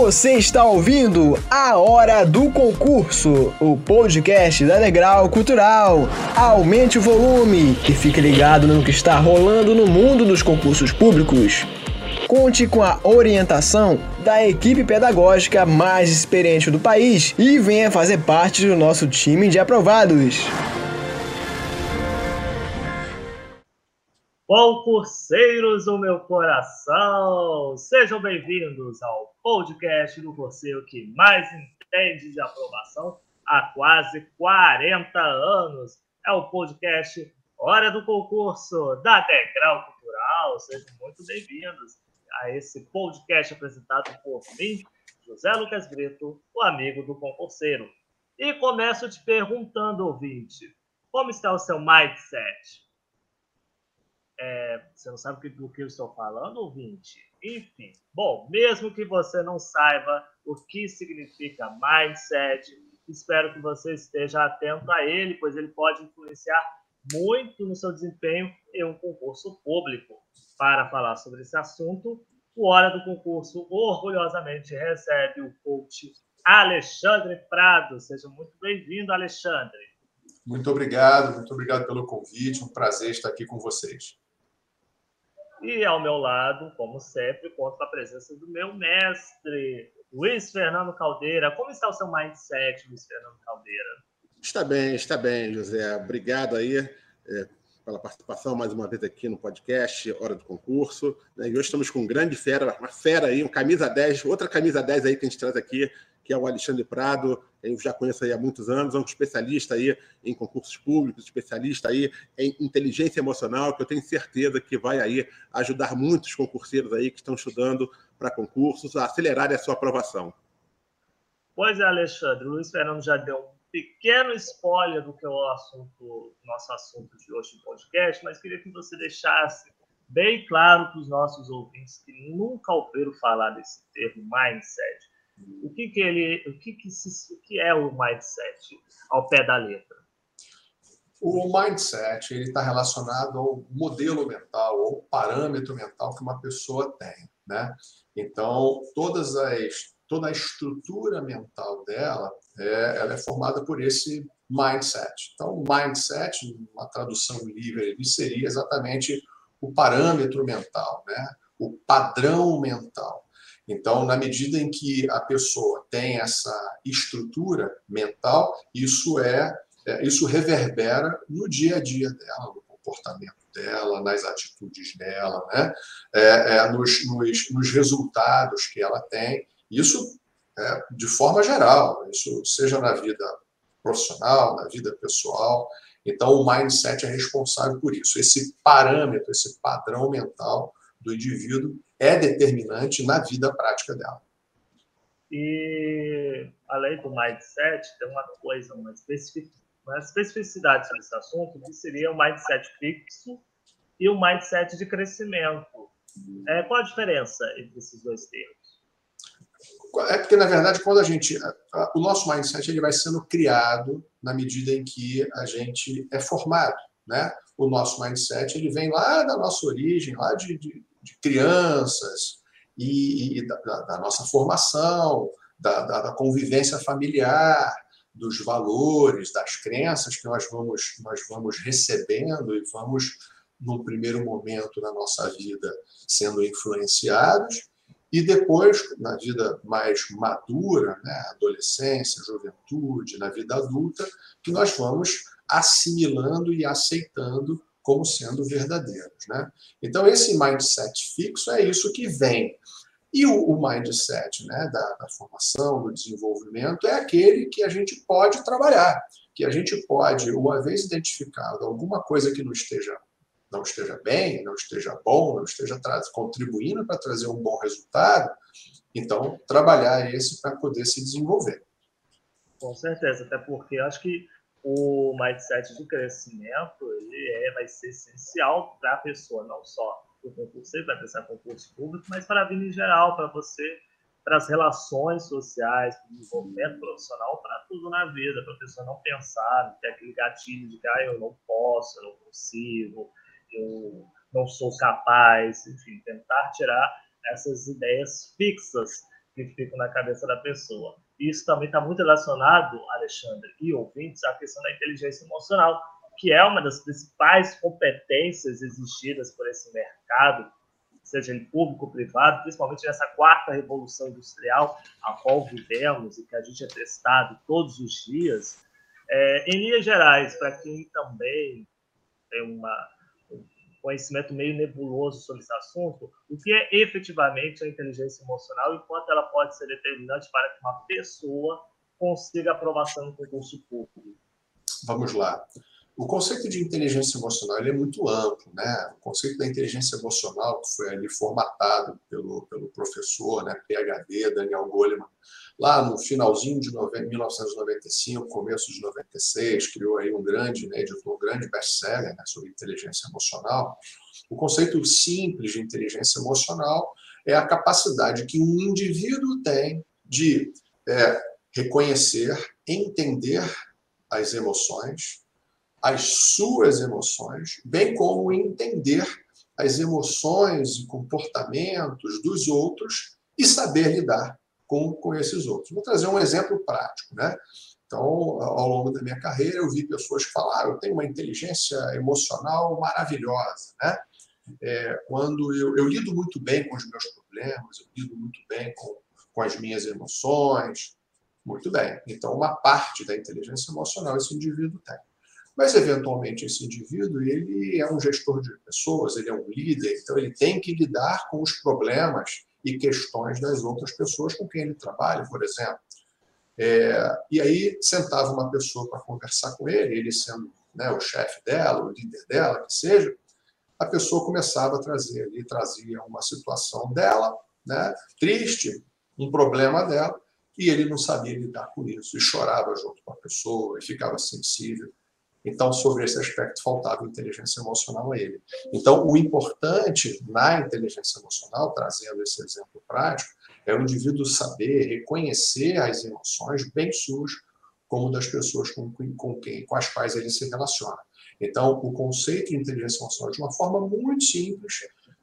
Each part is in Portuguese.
Você está ouvindo A Hora do Concurso, o podcast da Degrau Cultural. Aumente o volume e fique ligado no que está rolando no mundo dos concursos públicos. Conte com a orientação da equipe pedagógica mais experiente do país e venha fazer parte do nosso time de aprovados. Concurseiros do meu coração, sejam bem-vindos ao podcast do curseiro que mais entende de aprovação há quase 40 anos. É o podcast Hora do Concurso da Degrau Cultural. Sejam muito bem-vindos a esse podcast apresentado por mim, José Lucas Brito, o amigo do concurseiro. E começo te perguntando, ouvinte, como está o seu mindset? É, você não sabe do que eu estou falando, ouvinte? Enfim, bom, mesmo que você não saiba o que significa mindset, espero que você esteja atento a ele, pois ele pode influenciar muito no seu desempenho em um concurso público. Para falar sobre esse assunto, o Hora do Concurso orgulhosamente recebe o coach Alexandre Prado. Seja muito bem-vindo, Alexandre. Muito obrigado, muito obrigado pelo convite. Um prazer estar aqui com vocês. E ao meu lado, como sempre, conto com a presença do meu mestre, Luiz Fernando Caldeira. Como está o seu mindset, Luiz Fernando Caldeira? Está bem, está bem, José. Obrigado aí é, pela participação mais uma vez aqui no podcast Hora do Concurso. Né? E hoje estamos com um grande fera, uma fera aí, um camisa 10, outra camisa 10 aí que a gente traz aqui, que é o Alexandre Prado, eu já conheço aí há muitos anos, é um especialista aí em concursos públicos, especialista aí em inteligência emocional, que eu tenho certeza que vai aí ajudar muitos concurseiros aí que estão estudando para concursos a acelerarem a sua aprovação. Pois é, Alexandre, o Luiz Fernando já deu um pequeno spoiler do que é o assunto, nosso assunto de hoje no podcast, mas queria que você deixasse bem claro para os nossos ouvintes que nunca ouviram falar desse termo mindset o que, que ele, o que, que, se, o que é o mindset ao pé da letra? O mindset ele está relacionado ao modelo mental, ao parâmetro mental que uma pessoa tem, né? Então todas as toda a estrutura mental dela é, ela é formada por esse mindset. Então mindset, uma tradução livre, ele seria exatamente o parâmetro mental, né? O padrão mental. Então, na medida em que a pessoa tem essa estrutura mental, isso é, é isso reverbera no dia a dia dela, no comportamento dela, nas atitudes dela, né? É, é, nos, nos, nos, resultados que ela tem. Isso é, de forma geral, isso seja na vida profissional, na vida pessoal. Então, o mindset é responsável por isso. Esse parâmetro, esse padrão mental do indivíduo é determinante na vida prática dela. E além do mindset, tem uma coisa, uma, especific, uma especificidade sobre esse assunto, que seria o mindset fixo e o mindset de crescimento. É, qual a diferença entre esses dois termos? É porque, na verdade, quando a gente. O nosso mindset ele vai sendo criado na medida em que a gente é formado. Né? O nosso mindset ele vem lá da nossa origem, lá de, de de crianças e, e da, da, nossa formação, da, da, convivência familiar, dos valores, das crenças que nós vamos, nós vamos recebendo e vamos, no primeiro momento na nossa vida, sendo influenciados, e depois, na vida mais madura, né, adolescência, juventude, na vida adulta, que nós vamos assimilando e aceitando como sendo verdadeiros. Né? Então, esse mindset fixo é isso que vem. E o, o mindset né, da, da, formação, do desenvolvimento, é aquele que a gente pode trabalhar, que a gente pode, uma vez identificado alguma coisa que não esteja, não esteja bem, não esteja bom, não esteja contribuindo para trazer um bom resultado, então trabalhar esse para poder se desenvolver. Com certeza, até porque acho que o mindset de crescimento ele é, vai ser essencial para a pessoa, não só para o concurso, vai pensar concurso público, mas para a vida em geral, para você, para as relações sociais, para o desenvolvimento profissional, para tudo na vida, para a pessoa não pensar, não ter aquele gatilho de que ah, eu não posso, eu não consigo, eu não sou capaz, enfim, tentar tirar essas ideias fixas que ficam na cabeça da pessoa. Isso também está muito relacionado, Alexandre e ouvintes, à questão da inteligência emocional, que é uma das principais competências exigidas por esse mercado, seja ele público ou privado, principalmente nessa quarta revolução industrial a qual vivemos e que a gente é testado todos os dias. É, em linhas gerais, para quem também tem uma, um conhecimento meio nebuloso sobre esse assunto, o que é efetivamente a inteligência emocional e quanto ela pode ser determinante para que uma pessoa consiga aprovação no concurso público? Vamos lá. O conceito de inteligência emocional é muito amplo, né? O conceito da inteligência emocional que foi ali formatado pelo, pelo professor, né, PhD Daniel Goleman, lá no finalzinho de 1995, começo de 96, criou aí um grande, né, editou um grande best-seller né, sobre inteligência emocional. O conceito simples de inteligência emocional é a capacidade que um indivíduo tem de é, reconhecer, entender as emoções, as suas emoções, bem como entender as emoções e comportamentos dos outros e saber lidar com, com esses outros. Vou trazer um exemplo prático. Né? Então, ao longo da minha carreira, eu vi pessoas que falaram: eu tenho uma inteligência emocional maravilhosa. Né? É, quando eu, eu, lido muito bem com os meus problemas, eu lido muito bem com, com as minhas emoções. Muito bem. Então, uma parte da inteligência emocional esse indivíduo tem. Mas, eventualmente, esse indivíduo ele é um gestor de pessoas, ele é um líder, então ele tem que lidar com os problemas e questões das outras pessoas com quem ele trabalha, por exemplo. É, e aí sentava uma pessoa para conversar com ele, ele sendo né, o chefe dela, o líder dela, que seja, a pessoa começava a trazer ali, trazia uma situação dela, né, triste, um problema dela, e ele não sabia lidar com isso, e chorava junto com a pessoa, e ficava sensível. Então, sobre esse aspecto, faltava inteligência emocional a ele. Então, o importante na inteligência emocional, trazendo esse exemplo prático, é o indivíduo saber reconhecer as emoções, bem suas, como das pessoas com, com, quem, com as quais ele se relaciona. Então, o conceito de inteligência emocional, de uma forma muito simples,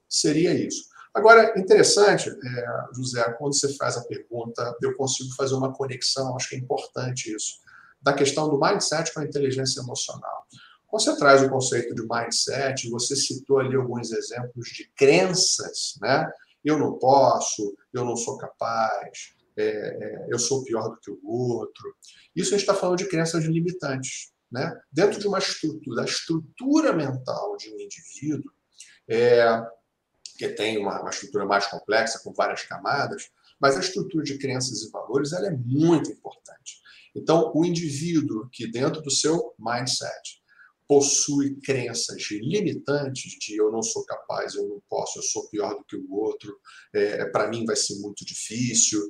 seria isso. Agora, interessante, é, José, quando você faz a pergunta, eu consigo fazer uma conexão, acho que é importante isso da questão do mindset com a inteligência emocional. Quando você traz o conceito de mindset, você citou ali alguns exemplos de crenças, né? Eu não posso, eu não sou capaz, é, é, eu sou pior do que o outro. Isso a gente está falando de crenças limitantes. Né? Dentro de uma estrutura, da estrutura mental de um indivíduo, é, que tem uma, uma, estrutura mais complexa, com várias camadas, mas a estrutura de crenças e valores ela é muito importante. Então, o indivíduo que, dentro do seu mindset, possui crenças limitantes de eu não sou capaz, eu não posso, eu sou pior do que o outro, é, para mim vai ser muito difícil.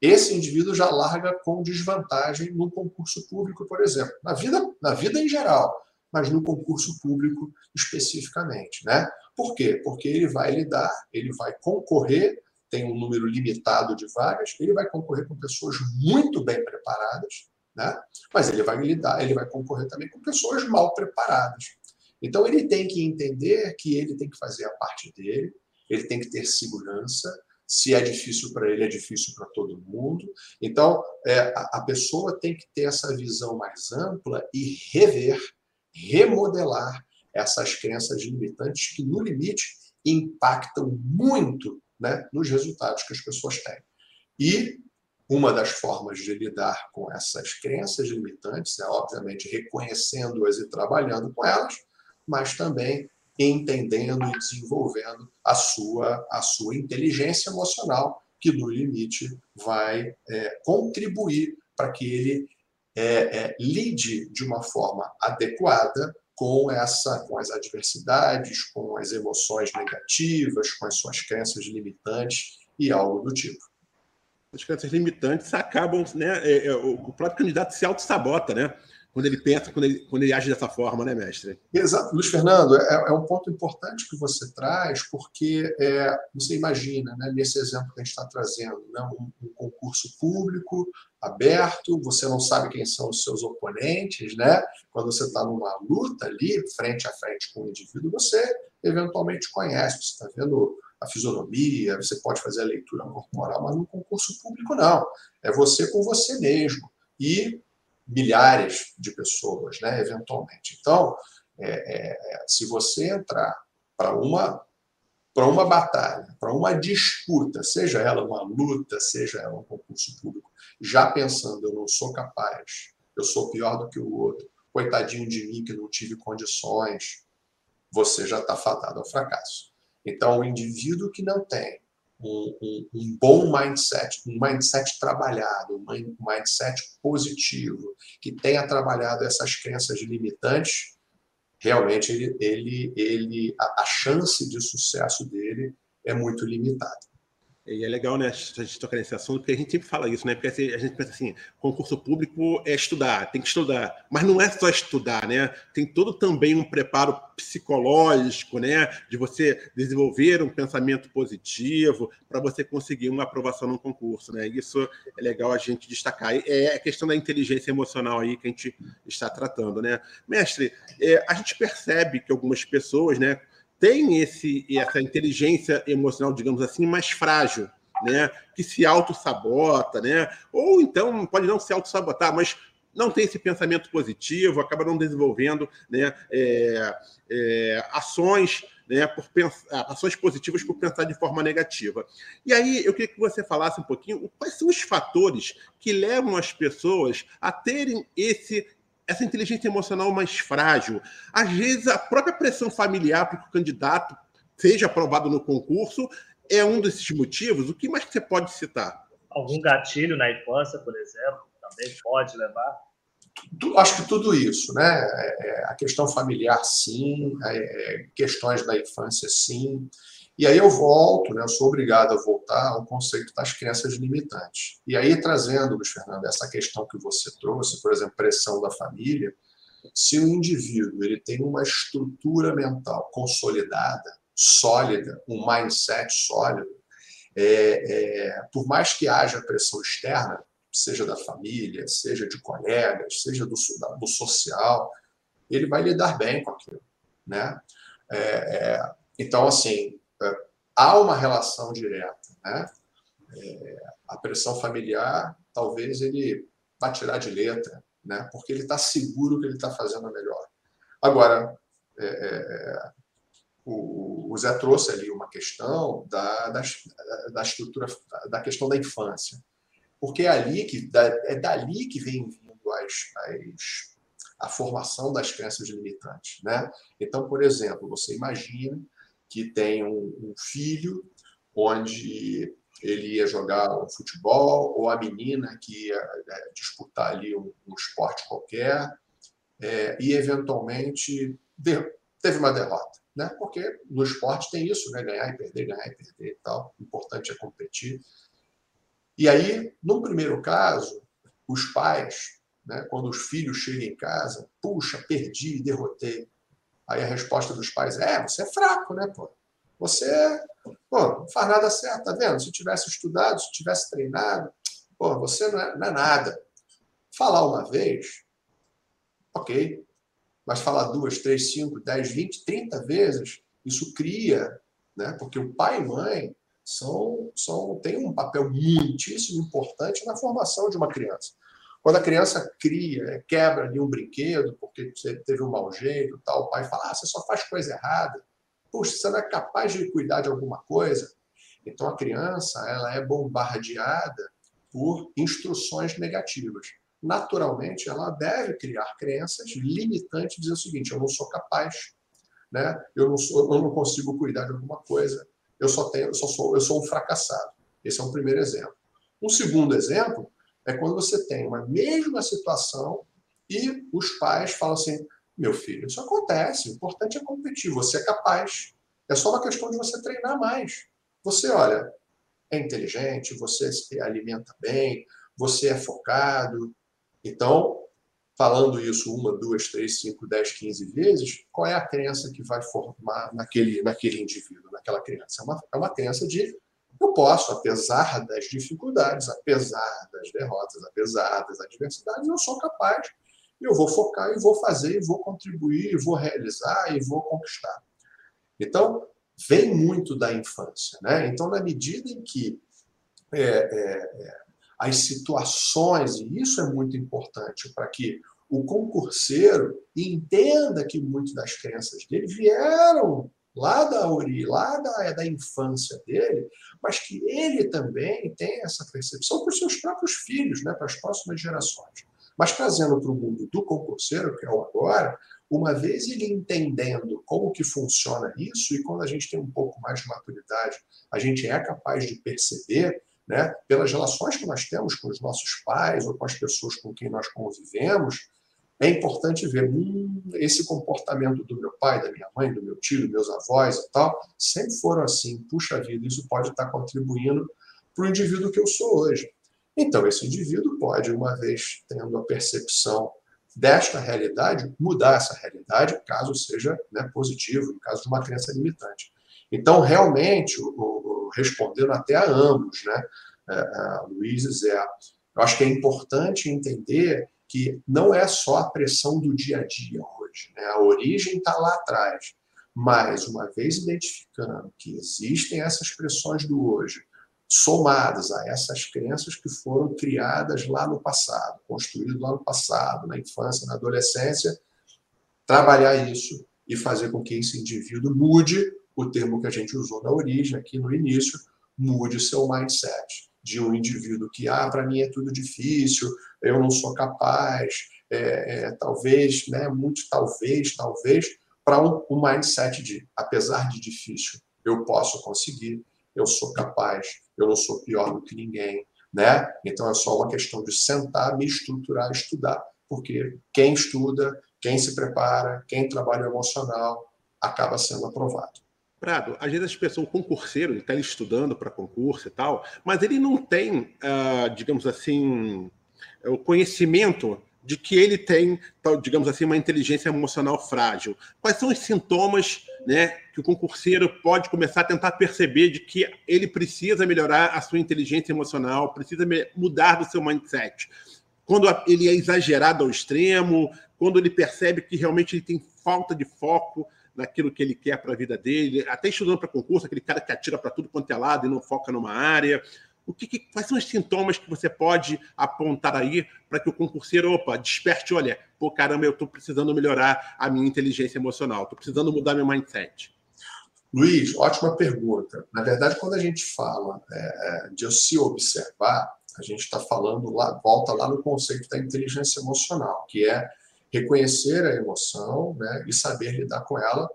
Esse indivíduo já larga com desvantagem no concurso público, por exemplo, na vida, na vida em geral, mas no concurso público especificamente, né? Por quê? Porque ele vai lidar, ele vai concorrer tem um número limitado de vagas, ele vai concorrer com pessoas muito bem preparadas, né? mas ele vai lidar, ele vai concorrer também com pessoas mal preparadas. Então ele tem que entender que ele tem que fazer a parte dele, ele tem que ter segurança. Se é difícil para ele, é difícil para todo mundo. Então é, a, a pessoa tem que ter essa visão mais ampla e rever, remodelar essas crenças limitantes que, no limite, impactam muito né, nos resultados que as pessoas têm. E uma das formas de lidar com essas crenças limitantes é, obviamente, reconhecendo-as e trabalhando com elas, mas também entendendo e desenvolvendo a sua, a sua inteligência emocional, que, no limite, vai é, contribuir para que ele é, é, lide de uma forma adequada com essa com as adversidades, com as emoções negativas, com as suas crenças limitantes e algo do tipo. As crenças limitantes acabam, né? É, é, o próprio candidato se auto-sabota, né? Quando ele pensa, quando ele, quando ele age dessa forma, né, mestre? Exato. Luiz Fernando, é, é um ponto importante que você traz, porque é, você imagina, né, nesse exemplo que a gente está trazendo, né, um, um concurso público, aberto, você não sabe quem são os seus oponentes, né? Quando você está numa luta ali, frente a frente com o indivíduo, você eventualmente conhece, você está vendo a fisionomia, você pode fazer a leitura corporal, mas no concurso público não. É você com você mesmo e milhares de pessoas, né, eventualmente. Então, é, é, se você entrar para uma para uma batalha, para uma disputa, seja ela uma luta, seja ela um concurso público, já pensando eu não sou capaz, eu sou pior do que o outro, coitadinho de mim que não tive condições, você já está fadado ao fracasso. Então, o indivíduo que não tem um, um, um, bom mindset, um mindset trabalhado, um mindset positivo, que tenha trabalhado essas crenças limitantes, realmente ele, ele, ele a, a chance de sucesso dele é muito limitada. E é legal, né, a gente tocar nesse assunto, porque a gente sempre fala isso, né? Porque assim, a gente pensa assim, concurso público é estudar, tem que estudar. Mas não é só estudar, né? Tem todo também um preparo psicológico, né? De você desenvolver um pensamento positivo para você conseguir uma aprovação no concurso, né? Isso é legal a gente destacar. É a questão da inteligência emocional aí que a gente está tratando, né? Mestre, é, a gente percebe que algumas pessoas, né? Tem esse, essa inteligência emocional, digamos assim, mais frágil, né? que se auto-sabota, né? ou então pode não se auto-sabotar, mas não tem esse pensamento positivo, acaba não desenvolvendo né? É, é, ações né, por pensar, ações positivas por pensar de forma negativa. E aí eu queria que você falasse um pouquinho quais são os fatores que levam as pessoas a terem esse essa inteligência emocional mais frágil. Às vezes, a própria pressão familiar para que o candidato seja aprovado no concurso é um desses motivos. O que mais que você pode citar? Algum gatilho na infância, por exemplo, também pode levar? Acho que tudo isso, né? É, é, a questão familiar, sim, é, questões da infância, sim. E aí eu volto, né, eu sou obrigado a voltar ao conceito das crenças limitantes. E aí, trazendo, Luiz Fernando, essa questão que você trouxe, por exemplo, pressão da família, se o indivíduo ele tem uma estrutura mental consolidada, sólida, um mindset sólido, é, é, por mais que haja pressão externa, seja da família, seja de colegas, seja do, do social, ele vai lidar bem com aquilo. Né? É, é então, assim, há uma relação direta. Né? É, a pressão familiar, talvez ele vá tirar de letra, né? porque ele está seguro que ele está fazendo melhor. Agora, é, é, o, o, Zé trouxe ali uma questão da, da, da, estrutura, da questão da infância. Porque é, ali que, é dali que vem vindo as, as, a formação das crenças limitantes. Né? Então, por exemplo, você imagina que tem um, um filho onde ele ia jogar um futebol, ou a menina que ia é, disputar ali um, um esporte qualquer, é, e eventualmente de, teve uma derrota. Né? Porque no esporte tem isso, né? ganhar e perder, ganhar e perder e tal. O importante é competir. E aí, no primeiro caso, os pais, né, quando os filhos chegam em casa, puxa, perdi, derrotei. Aí a resposta dos pais é: você é fraco, né, pô? Você pô, não faz nada certo, tá vendo? Se tivesse estudado, se tivesse treinado, pô, você não é, não é nada. Falar uma vez, ok. Mas falar duas, três, cinco, dez, vinte, trinta vezes, isso cria, né? Porque o pai e mãe são, são, têm um papel muitíssimo importante na formação de uma criança. Quando a criança cria, quebra ali um brinquedo porque teve um mau jeito, tal, o pai fala: ah, você só faz coisa errada. Puxa, você não é capaz de cuidar de alguma coisa? Então a criança ela é bombardeada por instruções negativas. Naturalmente, ela deve criar crenças limitantes, dizer o seguinte: eu não sou capaz, né? Eu não sou, eu não consigo cuidar de alguma coisa. Eu só tenho, eu só sou, eu sou um fracassado. Esse é um primeiro exemplo. Um segundo exemplo é quando você tem uma mesma situação e os pais falam assim: meu filho, isso acontece, o importante é competir, você é capaz. É só uma questão de você treinar mais. Você, olha, é inteligente, você se alimenta bem, você é focado. Então, falando isso uma, duas, três, cinco, dez, quinze vezes, qual é a crença que vai formar naquele, naquele indivíduo, naquela criança? É uma, é uma crença de eu posso, apesar das dificuldades, apesar das derrotas, apesar das adversidades, eu sou capaz. Eu vou focar e vou fazer, e vou contribuir, e vou realizar, e vou conquistar. Então, vem muito da infância. Né? Então, na medida em que é, é, é, as situações, e isso é muito importante para que o concurseiro entenda que muitas das crenças dele vieram lá da origem, lá da, da infância dele, mas que ele também tem essa percepção para os seus próprios filhos, né, para as próximas gerações. Mas trazendo para o mundo do concurseiro, que é o agora, uma vez ele entendendo como que funciona isso, e quando a gente tem um pouco mais de maturidade, a gente é capaz de perceber, né, pelas relações que nós temos com os nossos pais ou com as pessoas com quem nós convivemos, é importante ver hum, esse comportamento do meu pai, da minha mãe, do meu tio, dos meus avós e tal, sempre foram assim. Puxa vida, isso pode estar contribuindo para o indivíduo que eu sou hoje. Então, esse indivíduo pode, uma vez tendo a percepção desta realidade, mudar essa realidade, caso seja né, positivo, no caso de uma crença limitante. Então, realmente, o, o, respondendo até a ambos, né, é, a Luiz Zé, eu acho que é importante entender que não é só a pressão do dia a dia hoje. Né? A origem está lá atrás. Mas, uma vez identificando que existem essas pressões do hoje, somadas a essas crenças que foram criadas lá no passado, construídas lá no passado, na infância, na adolescência, trabalhar isso e fazer com que esse indivíduo mude o termo que a gente usou na origem, aqui no início, mude seu mindset de um indivíduo que, ah, para mim é tudo difícil, eu não sou capaz, é, é, talvez, né, muito talvez, talvez, para um, um mindset de, apesar de difícil, eu posso conseguir, eu sou capaz, eu não sou pior do que ninguém, né? Então é só uma questão de sentar, me estruturar, estudar, porque quem estuda, quem se prepara, quem trabalha emocional, acaba sendo aprovado. Prado, às vezes as pessoas, o concurseiro, ele está estudando para concurso e tal, mas ele não tem, uh, digamos assim, o conhecimento de que ele tem, digamos assim, uma inteligência emocional frágil. Quais são os sintomas né, que o concurseiro pode começar a tentar perceber de que ele precisa melhorar a sua inteligência emocional, precisa mudar do seu mindset? Quando ele é exagerado ao extremo, quando ele percebe que realmente ele tem falta de foco, naquilo que ele quer para a vida dele, até estudando para concurso, aquele cara que atira para tudo quanto é lado e não foca numa área. O que, que, quais são os sintomas que você pode apontar aí para que o concurseiro, opa, desperte, olha, pô, caramba, eu estou precisando melhorar a minha inteligência emocional, estou precisando mudar meu mindset? Luiz, ótima pergunta. Na verdade, quando a gente fala é, é de se observar, a gente está falando lá, volta lá no conceito da inteligência emocional, que é reconhecer a emoção né, e saber lidar com ela,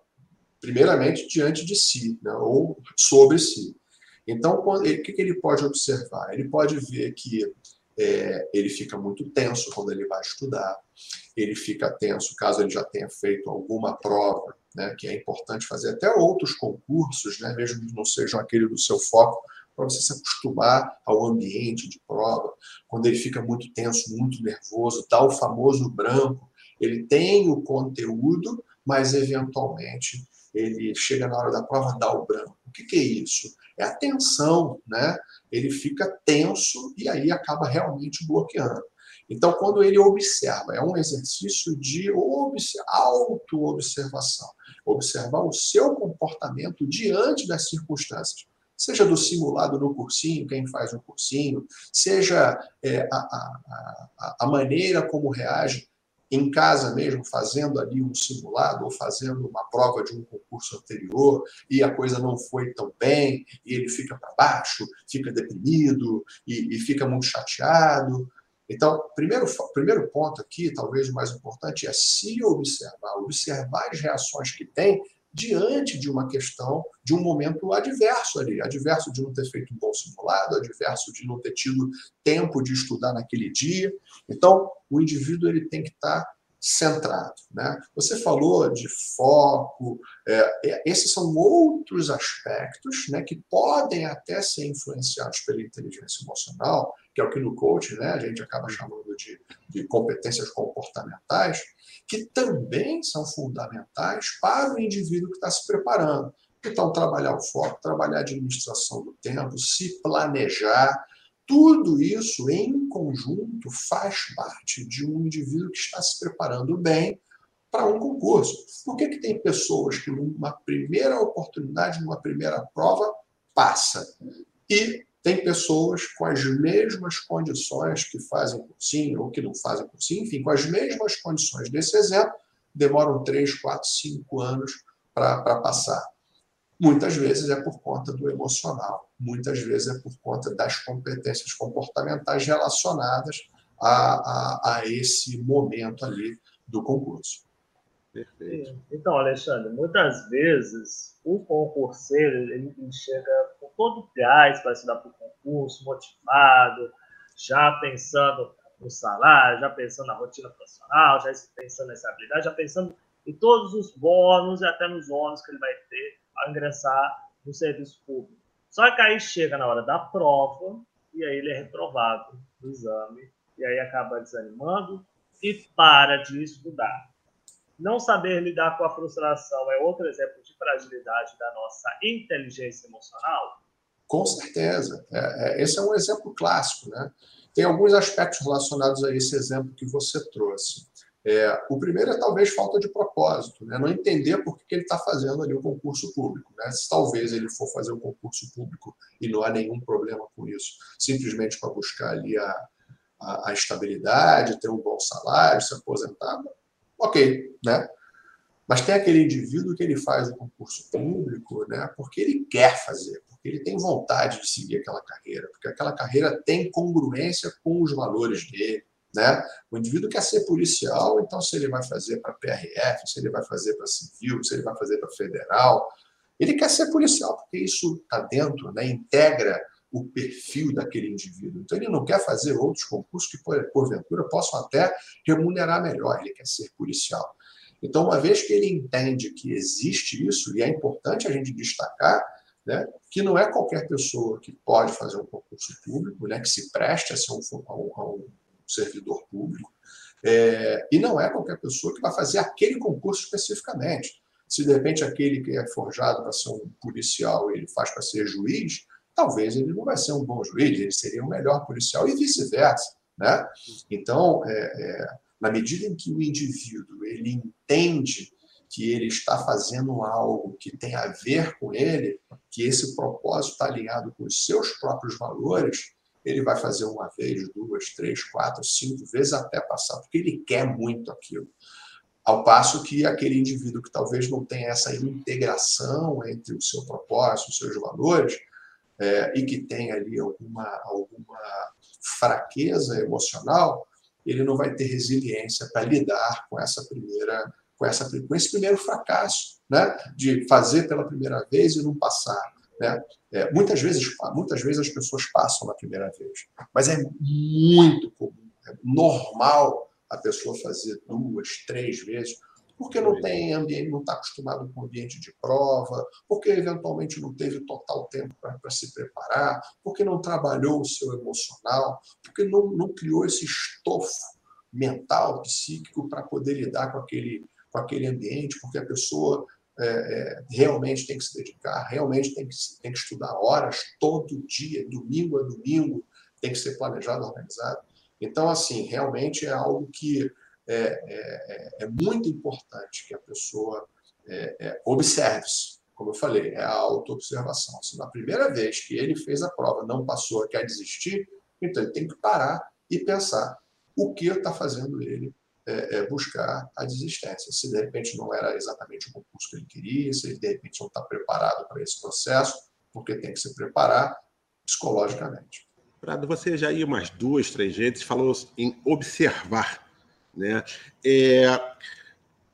primeiramente diante de si, né, ou sobre si. Então, quando, o que, ele pode observar? Ele pode ver que é, ele fica muito tenso quando ele vai estudar, ele fica tenso caso ele já tenha feito alguma prova, né, que é importante fazer até outros concursos, né, mesmo que não sejam aquele do seu foco, para você se acostumar ao ambiente de prova. Quando ele fica muito tenso, muito nervoso, dá o famoso branco, ele tem o conteúdo, mas eventualmente ele chega na hora da prova, dá o branco. O que, que é isso? É a tensão, né? Ele fica tenso e aí acaba realmente bloqueando. Então, quando ele observa, é um exercício de auto-observação. Observar o seu comportamento diante das circunstâncias. Seja do simulado no cursinho, quem faz um cursinho, seja é, a, a, a maneira como reage em casa mesmo, fazendo ali um simulado ou fazendo uma prova de um concurso anterior e a coisa não foi tão bem, e ele fica para baixo, fica deprimido e, e, fica muito chateado. Então, primeiro, primeiro ponto aqui, talvez o mais importante, é se observar, observar as reações que tem diante de uma questão, de um momento adverso ali, adverso de não ter feito um bom simulado, adverso de não ter tido tempo de estudar naquele dia. Então, o indivíduo ele tem que estar centrado. Né? Você falou de foco, é, é, esses são outros aspectos né, que podem até ser influenciados pela inteligência emocional, que é o que no coaching né, a gente acaba chamando de, de competências comportamentais, que também são fundamentais para o indivíduo que está se preparando. Então, trabalhar o foco, trabalhar a administração do tempo, se planejar, tudo isso em conjunto faz parte de um indivíduo que está se preparando bem para um concurso. Por que, que tem pessoas que numa primeira oportunidade, numa primeira prova, passa? E tem pessoas com as mesmas condições que fazem cursinho ou que não fazem cursinho, enfim, com as mesmas condições desse exemplo, demoram 3, 4, 5 anos para passar. Muitas vezes é por conta do emocional, muitas vezes é por conta das competências comportamentais relacionadas a, a, a esse momento ali do concurso. Perfeito. Então, Alexandre, muitas vezes o concurseiro ele, chega todo gás para estudar para o concurso, motivado, já pensando no salário, já pensando na rotina profissional, já pensando nessa habilidade, já pensando em todos os bônus e até nos ônus que ele vai ter ao ingressar no serviço público. Só que aí chega na hora da prova e aí ele é reprovado no exame e aí acaba desanimando e para de estudar. Não saber lidar com a frustração é outro exemplo de fragilidade da nossa inteligência emocional? Com certeza. É, é, esse é um exemplo clássico. Né? Tem alguns aspectos relacionados a esse exemplo que você trouxe. É, o primeiro é talvez falta de propósito, né? não entender por que ele está fazendo ali o concurso público. Né? Se talvez ele for fazer o concurso público e não há nenhum problema com isso, simplesmente para buscar ali a, a, a, estabilidade, ter um bom salário, se aposentar, ok, né? Mas tem aquele indivíduo que ele faz o concurso público, né? Porque ele quer fazer, ele tem vontade de seguir aquela carreira, porque aquela carreira tem congruência com os valores dele né? O indivíduo quer ser policial, então se ele vai fazer para PRF, se ele vai fazer para civil, se ele vai fazer para federal, ele quer ser policial porque isso está dentro, né? integra o perfil daquele indivíduo. Então ele não quer fazer outros concursos que porventura possam até remunerar melhor, ele quer ser policial. Então, uma vez que ele entende que existe isso, e é importante a gente destacar né, que não é qualquer pessoa que pode fazer um concurso público, né, que se preste a ser um, a um, servidor público, é, e não é qualquer pessoa que vai fazer aquele concurso especificamente. Se de repente aquele que é forjado para ser um policial ele faz para ser juiz, talvez ele não vai ser um bom juiz, ele seria um melhor policial e vice-versa. Né? Então, é, é, na medida em que o indivíduo ele entende que ele está fazendo algo que tem a ver com ele, que esse propósito está alinhado com os seus próprios valores, ele vai fazer uma vez, duas, três, quatro, cinco vezes até passar, porque ele quer muito aquilo. Ao passo que aquele indivíduo que talvez não tenha essa integração entre o seu propósito, os seus valores, é, e que tem ali alguma, alguma fraqueza emocional, ele não vai ter resiliência para lidar com essa primeira com, essa, com esse primeiro fracasso, né? de fazer pela primeira vez e não passar. Né? É, muitas, vezes, muitas vezes as pessoas passam na primeira vez, mas é muito comum, é normal a pessoa fazer duas, três vezes, porque não tem ambiente, não está acostumado com o ambiente de prova, porque eventualmente não teve total tempo para se preparar, porque não trabalhou o seu emocional, porque não, não criou esse estofo mental, psíquico para poder lidar com aquele, com aquele ambiente, porque a pessoa é, é, realmente tem que se dedicar, realmente tem que, tem que estudar horas todo dia, domingo a domingo, tem que ser planejado, organizado. Então, assim, realmente é algo que é, é, é muito importante que a pessoa é, é, observe-se. Como eu falei, é a autoobservação. Se na primeira vez que ele fez a prova não passou, quer desistir, então ele tem que parar e pensar o que está fazendo ele é, é, buscar a desistência. Se de repente não era exatamente o concurso que ele queria, se ele de repente não está preparado para esse processo, porque tem que se preparar psicologicamente. Prado, você já ia umas duas, três vezes, falou em observar. Né? É,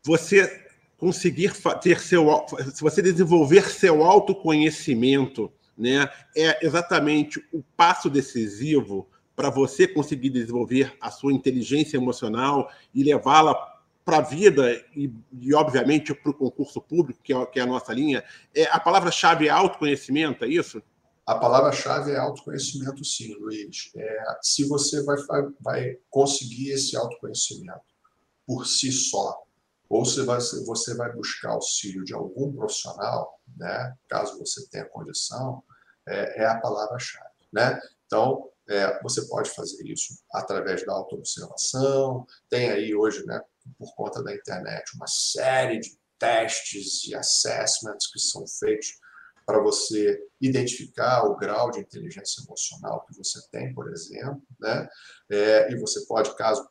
você conseguir ter seu. Se você desenvolver seu autoconhecimento, né, é exatamente o passo decisivo para você conseguir desenvolver a sua inteligência emocional e levá-la para a vida e, e obviamente, para o concurso público, que é, que é, a nossa linha, é, a palavra-chave é autoconhecimento, é isso? A palavra-chave é autoconhecimento, sim, Luiz. É, se você vai, vai conseguir esse autoconhecimento por si só, ou se você, você vai buscar auxílio de algum profissional, né, caso você tenha condição, é, é a palavra-chave. Né? Então, é, você pode fazer isso através da autoobservação. Tem aí hoje, né, por conta da internet, uma série de testes e assessments que são feitos para você identificar o grau de inteligência emocional que você tem, por exemplo, né? É, e você pode, caso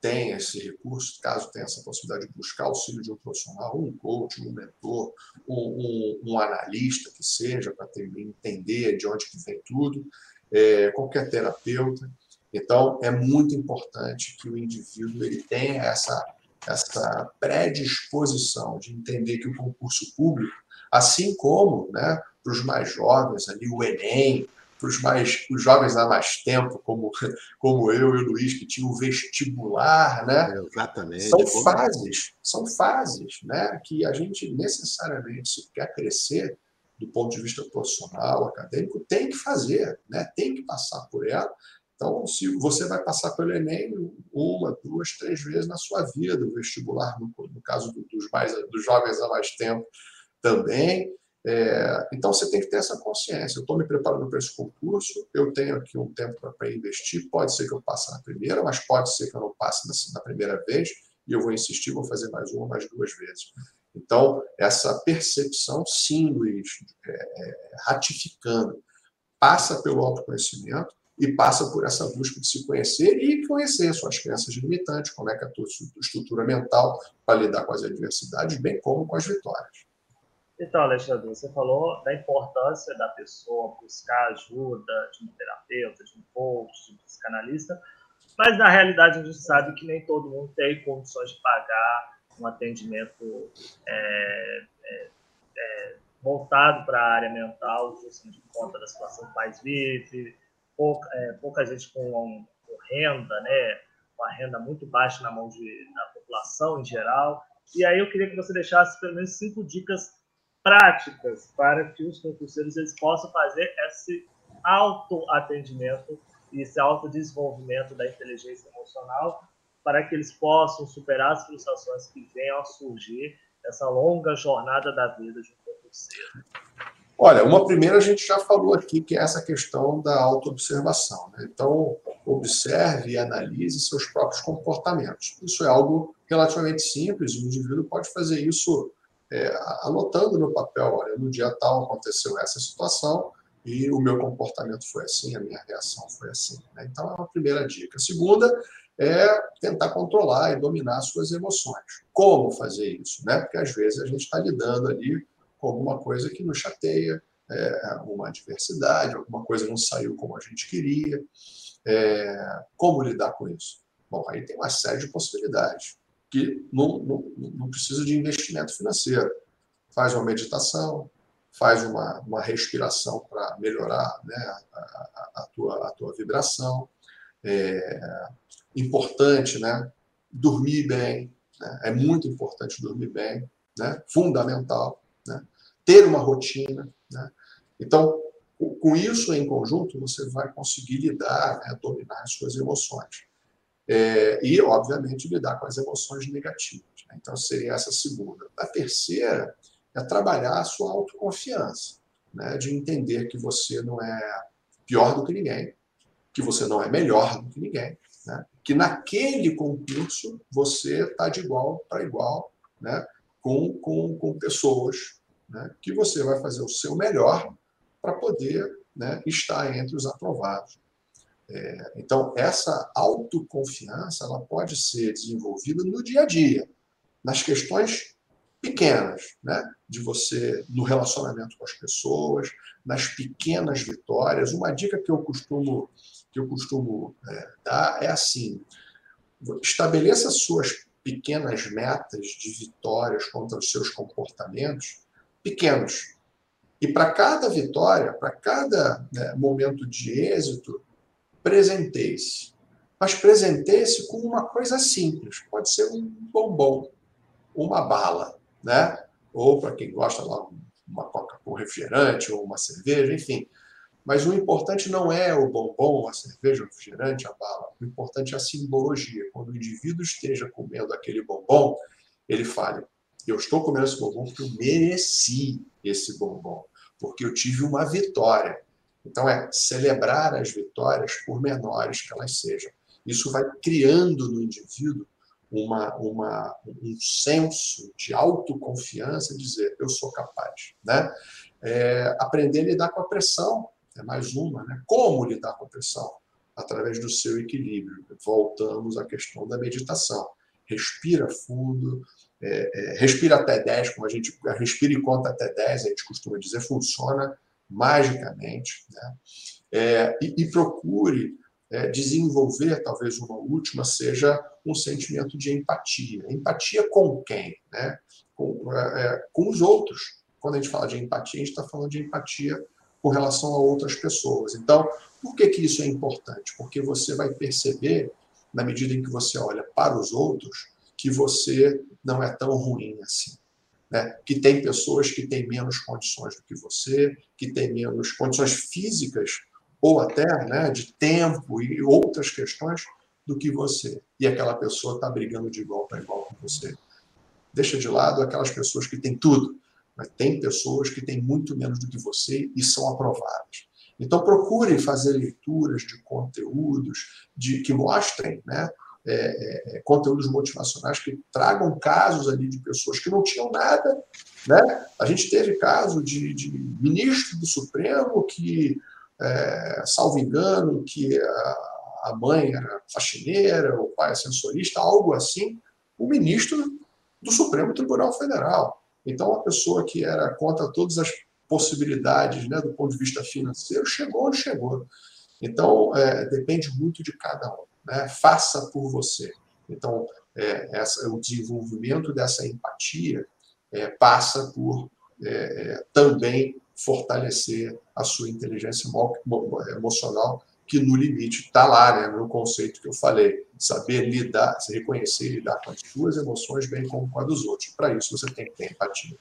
tenha esse recurso, caso tenha essa possibilidade de buscar auxílio de um profissional, um coach, um mentor, um, um, um analista que seja, para entender de onde que vem tudo, é, qualquer terapeuta. Então, é muito importante que o indivíduo ele tenha essa, essa predisposição de entender que o concurso público, assim como né, para os mais jovens, ali, o Enem, para os mais os jovens há mais tempo, como, como eu e o Luiz, que tinham o vestibular, né? É, exatamente. São fases, são fases, né? Que a gente necessariamente, se quer crescer do ponto de vista profissional, acadêmico, tem que fazer, né? Tem que passar por ela. Então, se você vai passar pelo Enem uma, duas, três vezes na sua vida, o vestibular, no, no caso dos, mais, dos jovens há mais tempo, também. É, então, você tem que ter essa consciência. Eu estou me preparando para esse concurso, eu tenho aqui um tempo para investir. Pode ser que eu passe na primeira, mas pode ser que eu não passe na, na primeira vez, e eu vou insistir, vou fazer mais uma, mais duas vezes. Então, essa percepção, sim, Luiz, é, é, ratificando, passa pelo autoconhecimento e passa por essa busca de se conhecer e conhecer suas crenças limitantes, como é que é a tua estrutura mental para lidar com as adversidades, bem como com as vitórias. Então, Alexandre, você falou da importância da pessoa buscar ajuda de um terapeuta, de um coach, de um psicanalista, mas na realidade a gente sabe que nem todo mundo tem condições de pagar um atendimento é, é, é, voltado para a área mental, justamente por conta da situação do país vive, pouca, é, pouca gente com, com, renda, né, uma renda muito baixa na mão de, da população em geral. E aí eu queria que você deixasse pelo menos cinco dicas práticas para que os concurseiros eles possam fazer esse autoatendimento e esse autodesenvolvimento da inteligência emocional para que eles possam superar as frustrações que venham a surgir nessa longa jornada da vida de um concurseiro. Olha, uma primeira a gente já falou aqui, que é essa questão da autoobservação. Né? Então, observe e analise seus próprios comportamentos. Isso é algo relativamente simples, o indivíduo pode fazer isso é, anotando no papel, olha, no dia tal aconteceu essa situação e o meu comportamento foi assim, a minha reação foi assim. Né? Então, é uma primeira dica. A segunda é tentar controlar e dominar suas emoções. Como fazer isso? Né? Porque às vezes a gente está lidando ali com alguma coisa que nos chateia, é, uma adversidade, alguma coisa não saiu como a gente queria. É, como lidar com isso? Bom, aí tem uma série de possibilidades que não, não, não precisa de investimento financeiro. Faz uma meditação, faz uma, uma respiração para melhorar né, a, a, a, tua, a tua vibração. É importante né, dormir bem, né? é muito importante dormir bem, né? fundamental. Né? Ter uma rotina. Né? Então, com isso em conjunto, você vai conseguir lidar, né, dominar as suas emoções. É, e, obviamente, lidar com as emoções negativas. Né? Então, seria essa segunda. A terceira é trabalhar a sua autoconfiança, né? de entender que você não é pior do que ninguém, que você não é melhor do que ninguém? Que naquele concurso você está de igual para igual né? com, com, com pessoas né? que você vai fazer o seu melhor para poder né, estar entre os aprovados. É, então, essa autoconfiança ela pode ser desenvolvida no dia a dia, nas questões pequenas, né? de você, no relacionamento com as pessoas, nas pequenas vitórias. Uma dica que eu costumo, que eu costumo é, dar é assim: estabeleça suas pequenas metas de vitórias contra os seus comportamentos pequenos. E para cada vitória, para cada né, momento de êxito, presenteie-se. Mas presenteie-se com uma coisa simples. Pode ser um bombom, uma bala, né? Ou para quem gosta lá, uma coca com refrigerante ou uma cerveja, enfim. Mas o importante não é o bombom, a cerveja, o refrigerante, a bala. O importante é a simbologia. Quando o indivíduo esteja comendo aquele bombom, ele fale: Eu estou comendo esse bombom porque eu mereci esse bombom, porque eu tive uma vitória. Então, é celebrar as vitórias, por menores que elas sejam. Isso vai criando no indivíduo uma, uma, um senso de autoconfiança, dizer eu sou capaz. Né? É, aprender a lidar com a pressão, é mais uma. Né? Como lidar com a pressão? Através do seu equilíbrio. Voltamos à questão da meditação. Respira fundo, é, é, respira até 10, como a gente respira e conta até 10, a gente costuma dizer, funciona magicamente. Né? É, e, e, procure é, desenvolver, talvez uma última, seja um sentimento de empatia. Empatia com quem? Né? Com, é, com os outros. Quando a gente fala de empatia, a gente está falando de empatia com relação a outras pessoas. Então, por que, que isso é importante? Porque você vai perceber, na medida em que você olha para os outros, que você não é tão ruim assim. Né? Que tem pessoas que têm menos condições do que você, que têm menos condições físicas ou até né, de tempo e outras questões do que você. E aquela pessoa está brigando de igual para igual com você. Deixa de lado aquelas pessoas que têm tudo, mas tem pessoas que têm muito menos do que você e são aprovadas. Então procure fazer leituras de conteúdos de que mostrem, né, é, é, é, conteúdos motivacionais que tragam casos ali de pessoas que não tinham nada. Né? A gente teve caso de, de ministro do Supremo que, é, salvo engano, que a, a mãe era faxineira, o pai ascensorista, algo assim, o ministro do Supremo Tribunal Federal. Então, a pessoa que era contra todas as possibilidades né, do ponto de vista financeiro chegou onde chegou. Então, é, depende muito de cada um né? faça por você. Então, é, essa, o desenvolvimento dessa empatia é, passa por é, é também fortalecer a sua inteligência emocional, que no limite está lá, né, no conceito que eu falei, saber lidar, se reconhecer e lidar com as suas emoções, bem como com a dos outros. Para isso, você tem que ter empatia.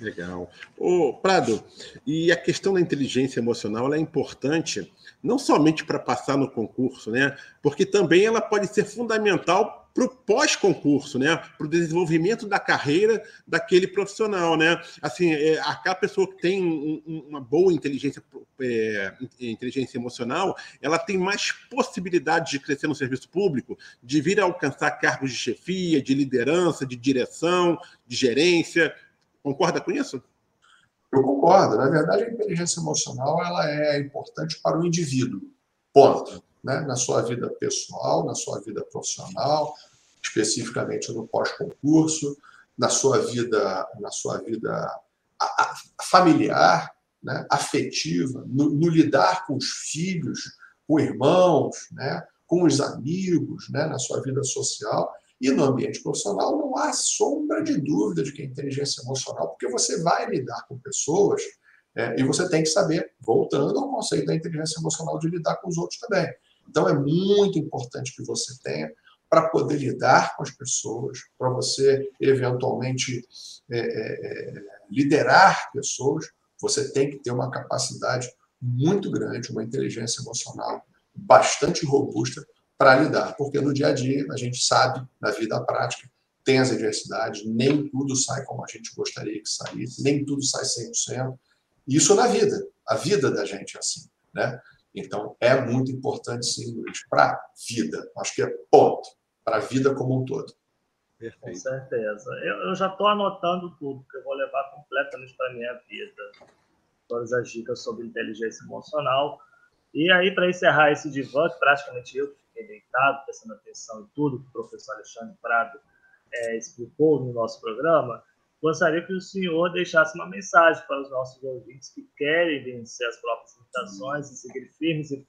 Legal. Ô, Prado, e a questão da inteligência emocional é importante não somente para passar no concurso, né? Porque também ela pode ser fundamental para o pós-concurso, né? Para o desenvolvimento da carreira daquele profissional, né? Assim, é, aquela pessoa que tem um, uma boa inteligência, é, inteligência emocional, ela tem mais possibilidade de crescer no serviço público, de vir a alcançar cargos de chefia, de liderança, de direção, de gerência Concorda com isso? Eu concordo. Na verdade, a inteligência emocional ela é importante para o indivíduo. Ponto. Né? Na sua vida pessoal, na sua vida profissional, especificamente no pós-concurso, na sua vida, na sua vida familiar, né? afetiva, no, no, lidar com os filhos, com irmãos, né? com os amigos, né? na sua vida social. E no ambiente profissional não há sombra de dúvida de que é inteligência emocional, porque você vai lidar com pessoas é, e você tem que saber, voltando ao conceito da inteligência emocional, de lidar com os outros também. Então é muito importante que você tenha para poder lidar com as pessoas, para você eventualmente é, é, é, liderar pessoas, você tem que ter uma capacidade muito grande, uma inteligência emocional bastante robusta para lidar, porque no dia a dia a gente sabe, na vida prática, tem as adversidades, nem tudo sai como a gente gostaria que saísse, nem tudo sai 100%. Isso na vida, a vida da gente é assim, né? Então, é muito importante, sim, Luiz, para a vida. Acho que é ponto, para a vida como um todo. Perfeito. Com certeza. Eu, eu já estou anotando tudo, porque eu vou levar completamente para minha vida. Todas as dicas sobre inteligência emocional. E aí, para encerrar esse divã, que praticamente eu fiquei deitado, prestando atenção em tudo que o professor Alexandre Prado é, explicou no nosso programa, gostaria que o senhor deixasse uma mensagem para os nossos ouvintes que querem vencer as próprias limitações e seguir firmes e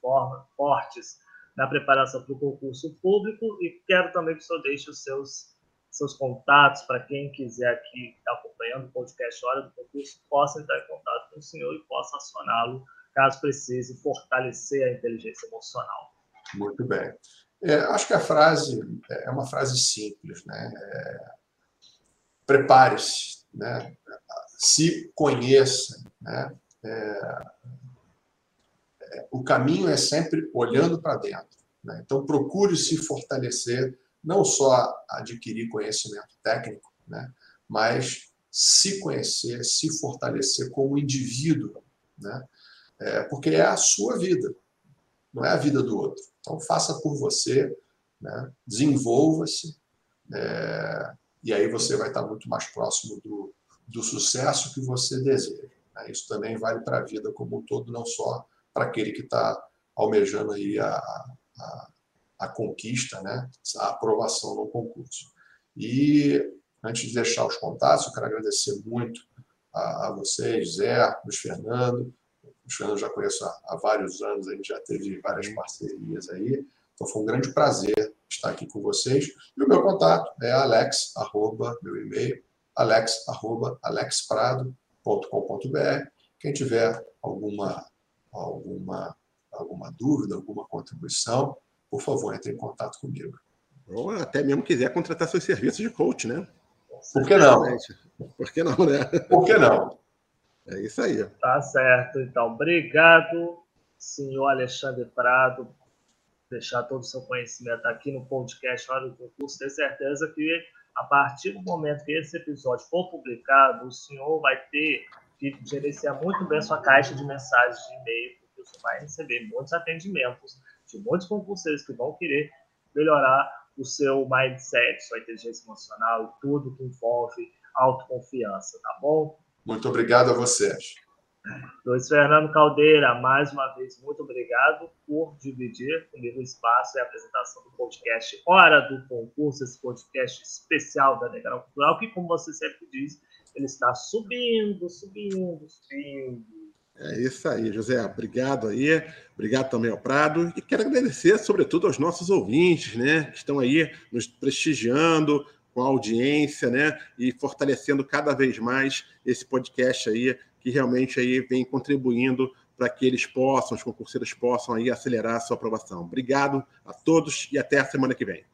fortes na preparação para o concurso público e quero também que o senhor deixe os seus, seus contatos para quem quiser aqui estar acompanhando o podcast Hora do Concurso possa entrar em contato com o senhor e possa acioná-lo caso precise fortalecer a inteligência emocional. Muito bem. É, acho que a frase é uma frase simples, né? É, Prepare-se, né? Se conheça, né? É, é o caminho é sempre olhando para dentro. Né? Então procure se fortalecer, não só adquirir conhecimento técnico, né? Mas se conhecer, se fortalecer como indivíduo, né? É, porque é a sua vida, não é a vida do outro. Então, faça por você, né? desenvolva-se, É, e aí você vai estar muito mais próximo do, do sucesso que você deseja. Né? Isso também vale para a vida como um todo, não só para aquele que está almejando aí a, a, a, conquista, né? a aprovação no concurso. E antes de deixar os contatos, eu quero agradecer muito a, a vocês, Zé, Luiz Fernando. O Fernando já conheço há, há vários anos, a gente já teve várias parcerias aí. Então foi um grande prazer estar aqui com vocês. E o meu contato é alex, arroba, meu e-mail, alex, arroba, alexprado.com.br. Quem tiver alguma, alguma, alguma dúvida, alguma contribuição, por favor, entre em contato comigo. Ou até mesmo quiser contratar seus serviços de coach, né? Por que não? Por que não, né? Por que não? É isso aí. Tá certo. Então, obrigado, senhor Alexandre Prado, deixar todo o seu conhecimento aqui no podcast Hora do Concurso. Tenho certeza que a partir do momento que esse episódio for publicado, o senhor vai ter que gerenciar muito bem a sua caixa de mensagens de e-mail, porque você vai receber muitos atendimentos de muitos concurseiros que vão querer melhorar o seu mindset, sua inteligência emocional tudo que envolve autoconfiança, tá bom? Muito obrigado a vocês. Luiz Fernando Caldeira, mais uma vez, muito obrigado por dividir comigo o espaço e a apresentação do podcast Hora do Concurso, esse podcast especial da Degrau Cultural, que, como você sempre diz, ele está subindo, subindo, subindo. É isso aí, José. Obrigado aí. Obrigado também ao Prado. E quero agradecer, sobretudo, aos nossos ouvintes, né? Que estão aí nos prestigiando com a audiência, né? E fortalecendo cada vez mais esse podcast aí que realmente aí vem contribuindo para que eles possam, os concurseiros possam aí acelerar a sua aprovação. Obrigado a todos e até a semana que vem.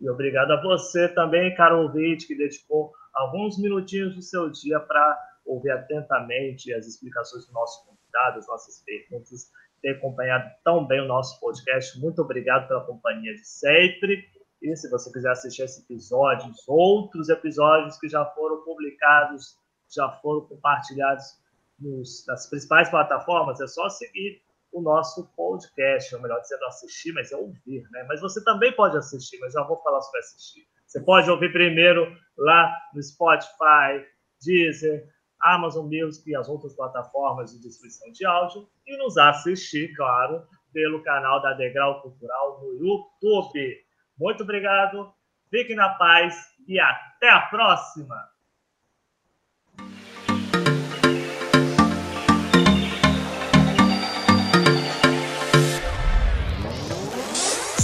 E obrigado a você também, caro ouvinte, que dedicou alguns minutinhos do seu dia para ouvir atentamente as explicações do nosso convidado, as nossas perguntas, ter acompanhado tão bem o nosso podcast. Muito obrigado pela companhia de sempre. E se você quiser assistir esse episódio, os outros episódios que já foram publicados já foram compartilhados nos, nas principais plataformas, é só seguir o nosso podcast, ou melhor dizendo, assistir, mas é ouvir, né? Mas você também pode assistir, mas já vou falar sobre assistir. Você pode ouvir primeiro lá no Spotify, Deezer, Amazon Music e as outras plataformas de distribuição de áudio e nos assistir, claro, pelo canal da Degrau Cultural no YouTube. Muito obrigado, fiquem na paz e até a próxima!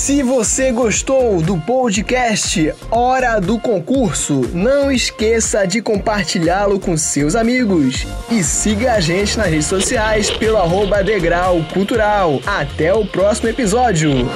Se você gostou do podcast Hora do Concurso, não esqueça de compartilhá-lo com seus amigos. E siga a gente nas redes sociais pelo arroba Degrau Cultural. Até o próximo episódio!